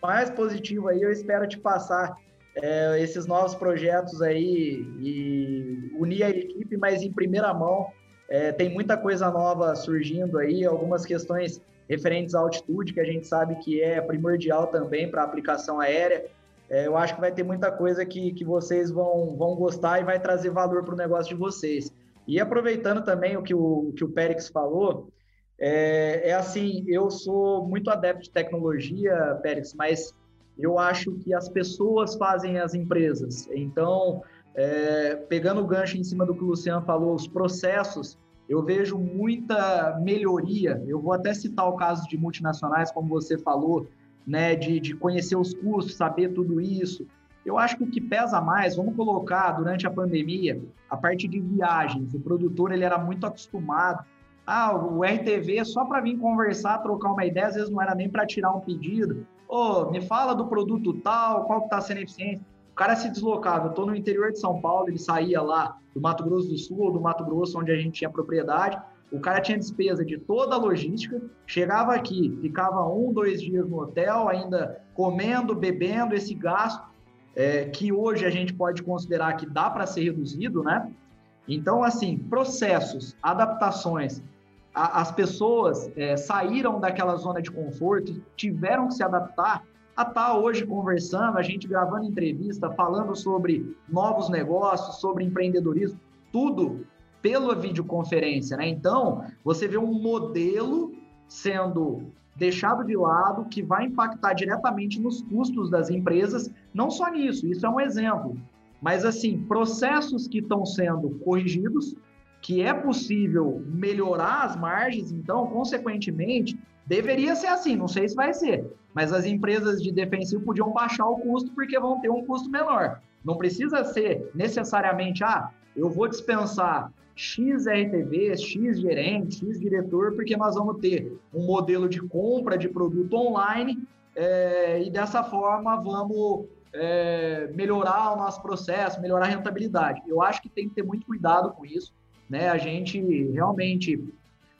mais positiva aí. Eu espero te passar é, esses novos projetos aí e unir a equipe, mas em primeira mão. É, tem muita coisa nova surgindo aí, algumas questões referentes à altitude, que a gente sabe que é primordial também para aplicação aérea. É, eu acho que vai ter muita coisa que, que vocês vão, vão gostar e vai trazer valor para o negócio de vocês. E aproveitando também o que o, que o Périx falou, é, é, assim, eu sou muito adepto de tecnologia, Périx, mas eu acho que as pessoas fazem as empresas. Então, é, pegando o gancho em cima do que o Luciano falou, os processos, eu vejo muita melhoria. Eu vou até citar o caso de multinacionais, como você falou, né, de, de conhecer os custos, saber tudo isso. Eu acho que o que pesa mais, vamos colocar durante a pandemia, a parte de viagens. O produtor ele era muito acostumado. Ah, o RTV só para vir conversar, trocar uma ideia, às vezes não era nem para tirar um pedido. Ô, oh, me fala do produto tal, qual que está sendo eficiente. O cara se deslocava. Eu estou no interior de São Paulo, ele saía lá do Mato Grosso do Sul ou do Mato Grosso, onde a gente tinha propriedade. O cara tinha despesa de toda a logística, chegava aqui, ficava um, dois dias no hotel, ainda comendo, bebendo, esse gasto, é, que hoje a gente pode considerar que dá para ser reduzido, né? Então, assim, processos, adaptações a, as pessoas é, saíram daquela zona de conforto, tiveram que se adaptar a estar tá hoje conversando, a gente gravando entrevista, falando sobre novos negócios, sobre empreendedorismo, tudo pela videoconferência, né? Então, você vê um modelo sendo deixado de lado que vai impactar diretamente nos custos das empresas, não só nisso, isso é um exemplo, mas assim, processos que estão sendo corrigidos, que é possível melhorar as margens, então, consequentemente, deveria ser assim, não sei se vai ser, mas as empresas de defensivo podiam baixar o custo porque vão ter um custo menor. Não precisa ser necessariamente, ah, eu vou dispensar X RTV, X gerente, X diretor, porque nós vamos ter um modelo de compra de produto online é, e dessa forma vamos é, melhorar o nosso processo, melhorar a rentabilidade. Eu acho que tem que ter muito cuidado com isso. Né? A gente realmente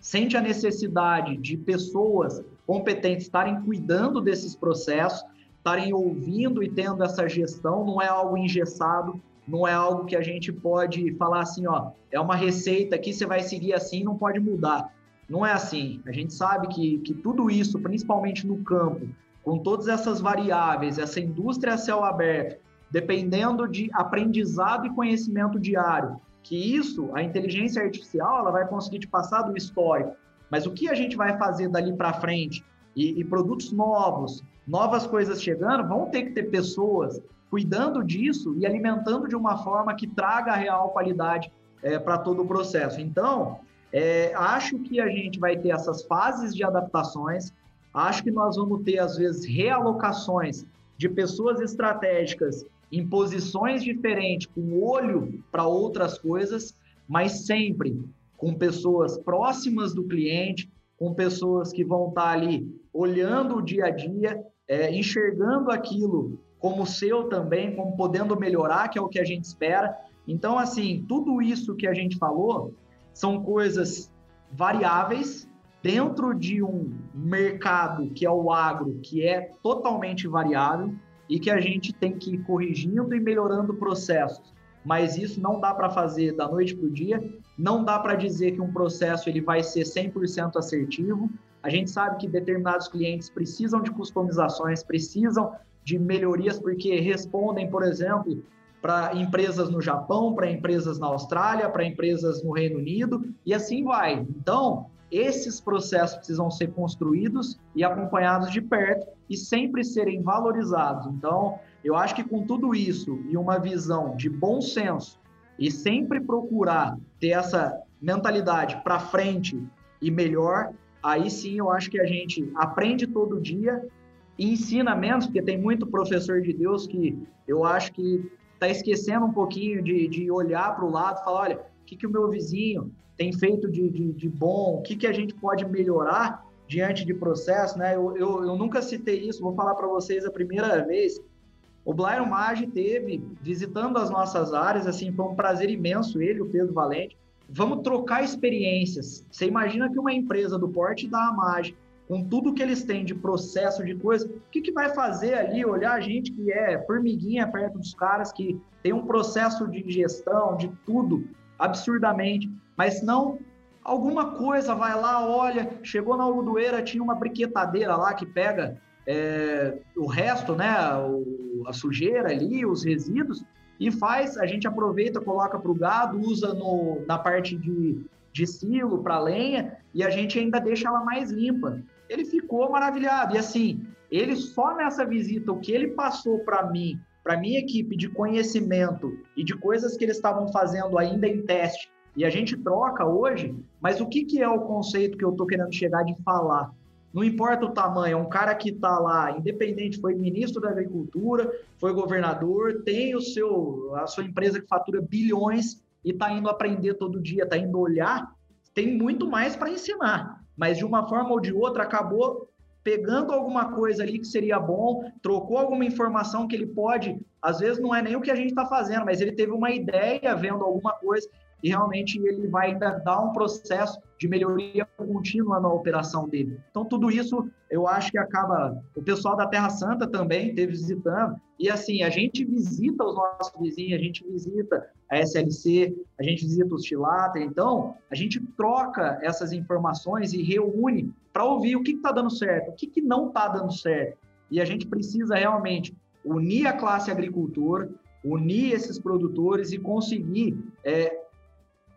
sente a necessidade de pessoas competentes estarem cuidando desses processos, estarem ouvindo e tendo essa gestão, não é algo engessado, não é algo que a gente pode falar assim, ó, é uma receita aqui, você vai seguir assim, não pode mudar. Não é assim. A gente sabe que, que tudo isso, principalmente no campo, com todas essas variáveis, essa indústria a céu aberto, dependendo de aprendizado e conhecimento diário, que isso, a inteligência artificial, ela vai conseguir te passar do histórico. Mas o que a gente vai fazer dali para frente? E, e produtos novos, novas coisas chegando, vão ter que ter pessoas cuidando disso e alimentando de uma forma que traga a real qualidade é, para todo o processo. Então, é, acho que a gente vai ter essas fases de adaptações, acho que nós vamos ter, às vezes, realocações de pessoas estratégicas em posições diferentes, com olho para outras coisas, mas sempre com pessoas próximas do cliente, com pessoas que vão estar ali olhando o dia a dia, é, enxergando aquilo como seu também, como podendo melhorar, que é o que a gente espera. Então, assim, tudo isso que a gente falou são coisas variáveis dentro de um mercado que é o agro, que é totalmente variável e que a gente tem que ir corrigindo e melhorando processos. Mas isso não dá para fazer da noite para o dia, não dá para dizer que um processo ele vai ser 100% assertivo. A gente sabe que determinados clientes precisam de customizações, precisam de melhorias, porque respondem, por exemplo, para empresas no Japão, para empresas na Austrália, para empresas no Reino Unido, e assim vai. Então, esses processos precisam ser construídos e acompanhados de perto e sempre serem valorizados. Então, eu acho que com tudo isso e uma visão de bom senso e sempre procurar ter essa mentalidade para frente e melhor, aí sim eu acho que a gente aprende todo dia e ensina menos, porque tem muito professor de Deus que eu acho que está esquecendo um pouquinho de, de olhar para o lado falar, olha, o que, que o meu vizinho tem feito de, de, de bom, o que, que a gente pode melhorar diante de processo, né? Eu, eu, eu nunca citei isso, vou falar para vocês a primeira vez. O Blairo Maggi teve, visitando as nossas áreas, assim, foi um prazer imenso ele, o Pedro Valente. Vamos trocar experiências. Você imagina que uma empresa do porte da Amage com tudo que eles têm de processo, de coisa, o que, que vai fazer ali olhar a gente que é formiguinha perto dos caras, que tem um processo de gestão, de tudo, absurdamente, mas não alguma coisa vai lá, olha, chegou na algodoeira, tinha uma briquetadeira lá que pega é, o resto, né, o, a sujeira ali, os resíduos, e faz, a gente aproveita, coloca para o gado, usa no, na parte de, de silo para lenha, e a gente ainda deixa ela mais limpa ele ficou maravilhado. E assim, ele só nessa visita, o que ele passou para mim, para minha equipe de conhecimento e de coisas que eles estavam fazendo ainda em teste, e a gente troca hoje, mas o que, que é o conceito que eu estou querendo chegar de falar? Não importa o tamanho, é um cara que está lá, independente, foi ministro da Agricultura, foi governador, tem o seu, a sua empresa que fatura bilhões e está indo aprender todo dia, está indo olhar, tem muito mais para ensinar. Mas de uma forma ou de outra acabou pegando alguma coisa ali que seria bom, trocou alguma informação que ele pode, às vezes não é nem o que a gente está fazendo, mas ele teve uma ideia vendo alguma coisa e realmente ele vai ainda dar um processo de melhoria contínua na operação dele. Então, tudo isso eu acho que acaba. O pessoal da Terra Santa também esteve visitando, e assim, a gente visita os nossos vizinhos, a gente visita a SLC, a gente visita os Chilata, então a gente troca essas informações e reúne para ouvir o que está dando certo, o que, que não está dando certo. E a gente precisa realmente unir a classe agricultora, unir esses produtores e conseguir é,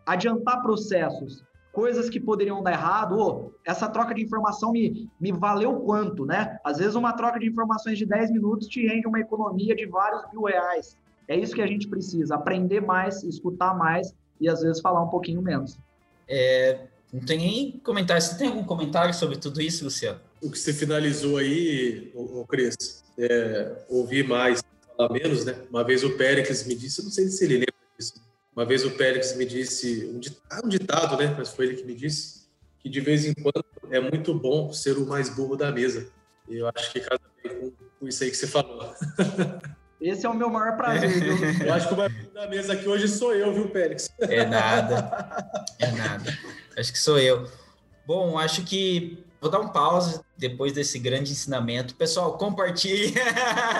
adiantar processos, coisas que poderiam dar errado. Oh, essa troca de informação me, me valeu quanto, né? Às vezes uma troca de informações de 10 minutos te rende uma economia de vários mil reais. É isso que a gente precisa, aprender mais, escutar mais e às vezes falar um pouquinho menos. É, não tem nem comentário. Você tem algum comentário sobre tudo isso, Luciano? O que você finalizou aí, o, Cris, é, ouvir mais, falar menos, né? Uma vez o Péricles me disse, não sei se ele lembra uma vez o Péricles me disse, um ditado, ah, um ditado, né? Mas foi ele que me disse, que de vez em quando é muito bom ser o mais burro da mesa. E eu acho que casa bem com, isso aí que você falou. Esse é o meu maior prazer. Viu? Eu acho que o mais burro da mesa aqui hoje sou eu, viu, Péricles? É nada. É nada. Acho que sou eu. Bom, acho que vou dar um pause depois desse grande ensinamento. Pessoal, compartilhe,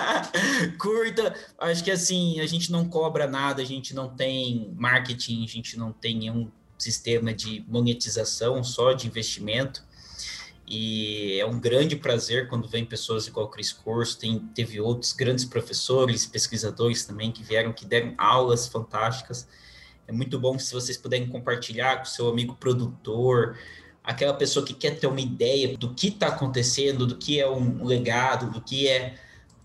curta. Acho que assim, a gente não cobra nada, a gente não tem marketing, a gente não tem nenhum sistema de monetização, só de investimento. E é um grande prazer quando vem pessoas igual o Cris Corso, tem, teve outros grandes professores, pesquisadores também que vieram, que deram aulas fantásticas. É muito bom se vocês puderem compartilhar com seu amigo produtor, aquela pessoa que quer ter uma ideia do que está acontecendo, do que é um legado, do que é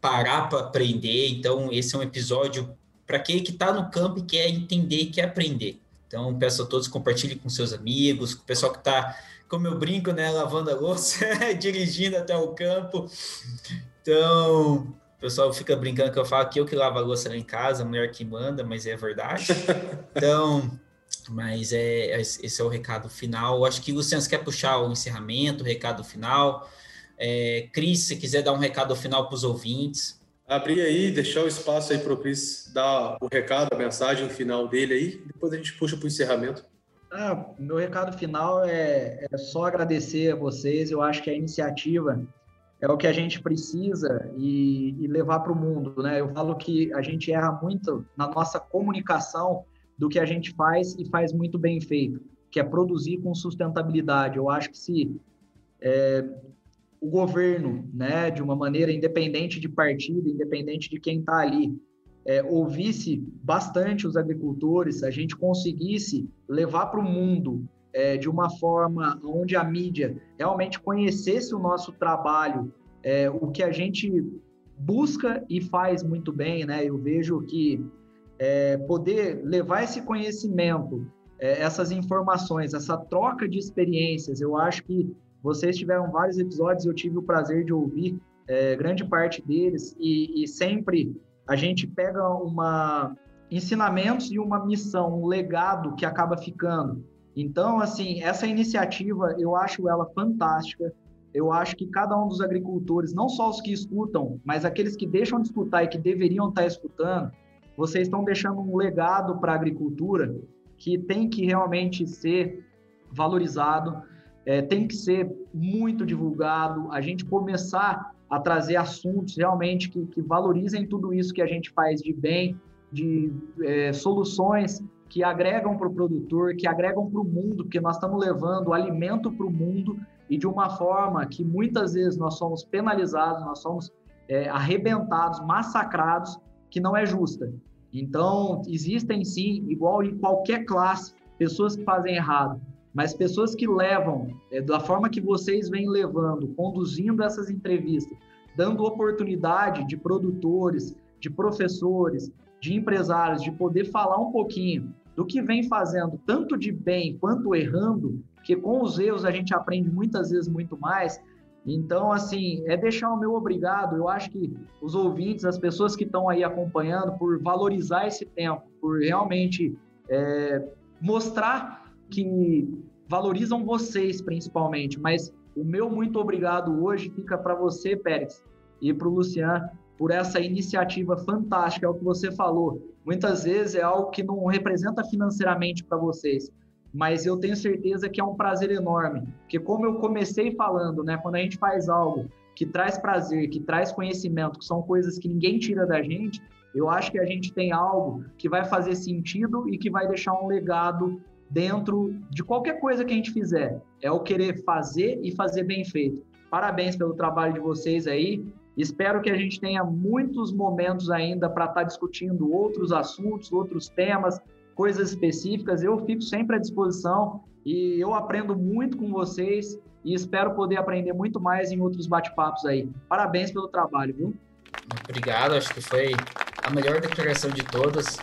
parar para aprender. Então, esse é um episódio para quem que está no campo e quer entender e quer aprender. Então, peço a todos compartilhem com seus amigos, com o pessoal que está, como eu brinco, né, lavando a louça, dirigindo até o campo. Então, o pessoal fica brincando que eu falo que eu que lavo a louça lá em casa, a mulher que manda, mas é verdade. Então, mas é, é esse é o recado final. Acho que, Luciano, você quer puxar o encerramento, o recado final? É, Cris, se quiser dar um recado final para os ouvintes. Abrir aí, deixar o espaço aí para o Cris dar o recado, a mensagem final dele aí, depois a gente puxa para o encerramento. Ah, meu recado final é, é só agradecer a vocês. Eu acho que a iniciativa é o que a gente precisa e, e levar para o mundo, né? Eu falo que a gente erra muito na nossa comunicação do que a gente faz e faz muito bem feito, que é produzir com sustentabilidade. Eu acho que se é, o governo, né, de uma maneira independente de partido, independente de quem está ali, é, ouvisse bastante os agricultores, a gente conseguisse levar para o mundo é, de uma forma onde a mídia realmente conhecesse o nosso trabalho, é, o que a gente busca e faz muito bem, né? Eu vejo que é, poder levar esse conhecimento, é, essas informações, essa troca de experiências, eu acho que vocês tiveram vários episódios, eu tive o prazer de ouvir é, grande parte deles e, e sempre a gente pega uma ensinamentos e uma missão, um legado que acaba ficando. Então, assim, essa iniciativa eu acho ela fantástica. Eu acho que cada um dos agricultores, não só os que escutam, mas aqueles que deixam de escutar e que deveriam estar escutando, vocês estão deixando um legado para a agricultura que tem que realmente ser valorizado, é, tem que ser muito divulgado, a gente começar a trazer assuntos realmente que, que valorizem tudo isso que a gente faz de bem, de é, soluções que agregam para o produtor, que agregam para o mundo, porque nós estamos levando alimento para o mundo e de uma forma que muitas vezes nós somos penalizados, nós somos é, arrebentados, massacrados, que não é justa. Então, existem sim, igual em qualquer classe, pessoas que fazem errado, mas pessoas que levam, é, da forma que vocês vêm levando, conduzindo essas entrevistas, dando oportunidade de produtores, de professores, de empresários, de poder falar um pouquinho do que vem fazendo tanto de bem quanto errando, porque com os erros a gente aprende muitas vezes muito mais. Então, assim, é deixar o meu obrigado. Eu acho que os ouvintes, as pessoas que estão aí acompanhando, por valorizar esse tempo, por realmente é, mostrar que valorizam vocês principalmente. Mas o meu muito obrigado hoje fica para você, Pérez, e para o Luciano, por essa iniciativa fantástica, é o que você falou. Muitas vezes é algo que não representa financeiramente para vocês, mas eu tenho certeza que é um prazer enorme, porque como eu comecei falando, né, quando a gente faz algo que traz prazer, que traz conhecimento, que são coisas que ninguém tira da gente, eu acho que a gente tem algo que vai fazer sentido e que vai deixar um legado dentro de qualquer coisa que a gente fizer. É o querer fazer e fazer bem feito. Parabéns pelo trabalho de vocês aí. Espero que a gente tenha muitos momentos ainda para estar tá discutindo outros assuntos, outros temas, coisas específicas. Eu fico sempre à disposição e eu aprendo muito com vocês e espero poder aprender muito mais em outros bate-papos aí. Parabéns pelo trabalho, viu? Obrigado, acho que foi a melhor declaração de todas.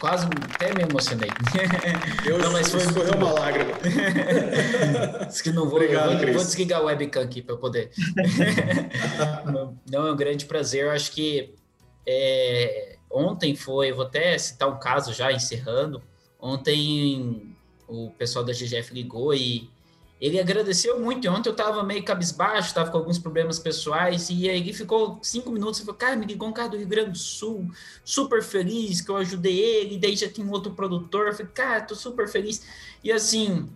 Quase até me emocionei. Eu não, mas foi escorreu uma lágrima. Diz que não vou, Obrigado, vou, vou, desligar o webcam aqui para poder. não, é um grande prazer. Eu acho que é, ontem foi, vou até citar um caso já encerrando. Ontem o pessoal da GGF ligou e ele agradeceu muito. Ontem eu tava meio cabisbaixo, tava com alguns problemas pessoais, e aí ele ficou cinco minutos e falou: Cara, me ligou um cara do Rio Grande do Sul, super feliz que eu ajudei ele, daí já tem um outro produtor. Eu falei, cara, tô super feliz. E assim,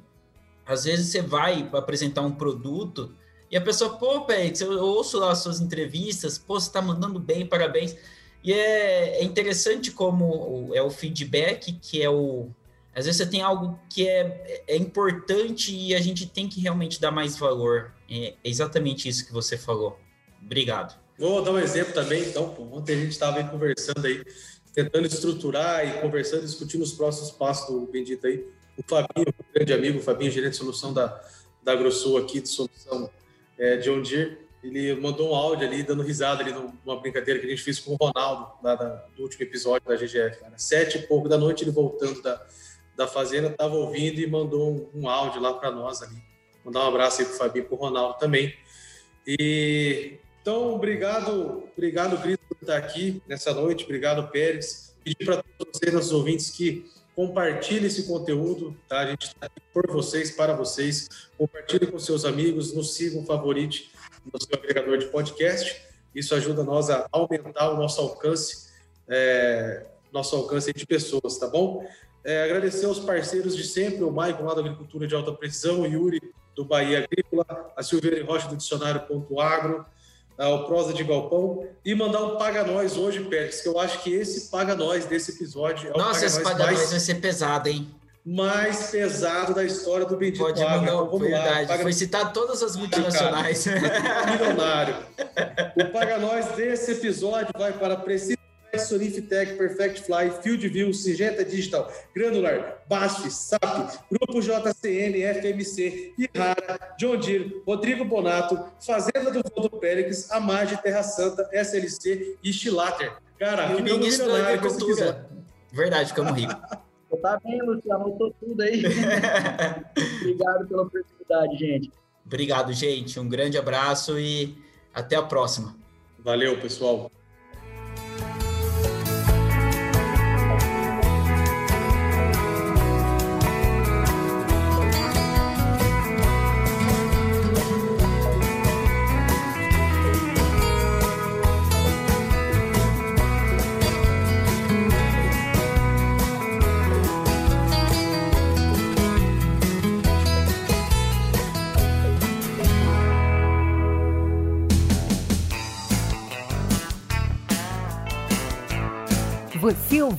às vezes você vai apresentar um produto e a pessoa, pô, Pérez, eu ouço lá as suas entrevistas, pô, você tá mandando bem, parabéns. E é, é interessante como é o feedback, que é o às vezes você tem algo que é, é importante e a gente tem que realmente dar mais valor. É exatamente isso que você falou. Obrigado. Vou dar um exemplo também, então. Ontem a gente estava aí conversando aí, tentando estruturar e conversando, discutindo os próximos passos do Bendito aí. O Fabinho, grande amigo, o Fabinho, gerente de solução da, da AgroSul aqui, de solução é, de Ondir, ele mandou um áudio ali, dando risada ali numa brincadeira que a gente fez com o Ronaldo, lá da, do último episódio da GGF. Cara. Sete e pouco da noite, ele voltando da, da Fazenda estava ouvindo e mandou um, um áudio lá para nós ali. Mandar um abraço aí para o Fabinho e para o Ronaldo também. E então, obrigado, obrigado, Cristo, por estar aqui nessa noite. Obrigado, Pérez. Pedir para todos vocês, nossos ouvintes, que compartilhem esse conteúdo, tá? A gente está por vocês, para vocês. Compartilhe com seus amigos, nos sigam, favorite no seu agregador de podcast. Isso ajuda nós a aumentar o nosso alcance, é, nosso alcance de pessoas, tá bom? É, agradecer aos parceiros de sempre, o Maicon lá da Agricultura de Alta Precisão, o Yuri do Bahia Agrícola, a Silveira Rocha do Dicionário.agro, o Prosa de Galpão, e mandar um Paga Nós hoje, Pérez, que eu acho que esse Paga Nós desse episódio é o Nossa, esse Paga Nós vai ser pesado, hein? Mais pesado da história do Bendito Pode mandar, então, vamos verdade. Lá, Foi citar todas as multinacionais. Milionário. O Paga Nós desse episódio vai para Preciso Sonifitec, Perfect Fly, Field View, Singenta Digital, Granular, BASF, SAP, Grupo JCN, FMC, Irara, John Deere, Rodrigo Bonato, Fazenda do Voldo Pérez, Amage, Terra Santa, SLC e Stilater. Cara, que ministro da Agricultura. Verdade, ficamos ricos. Tá bem, Luciano, anotou tudo aí. Obrigado pela oportunidade, gente. Obrigado, gente. Um grande abraço e até a próxima. Valeu, pessoal.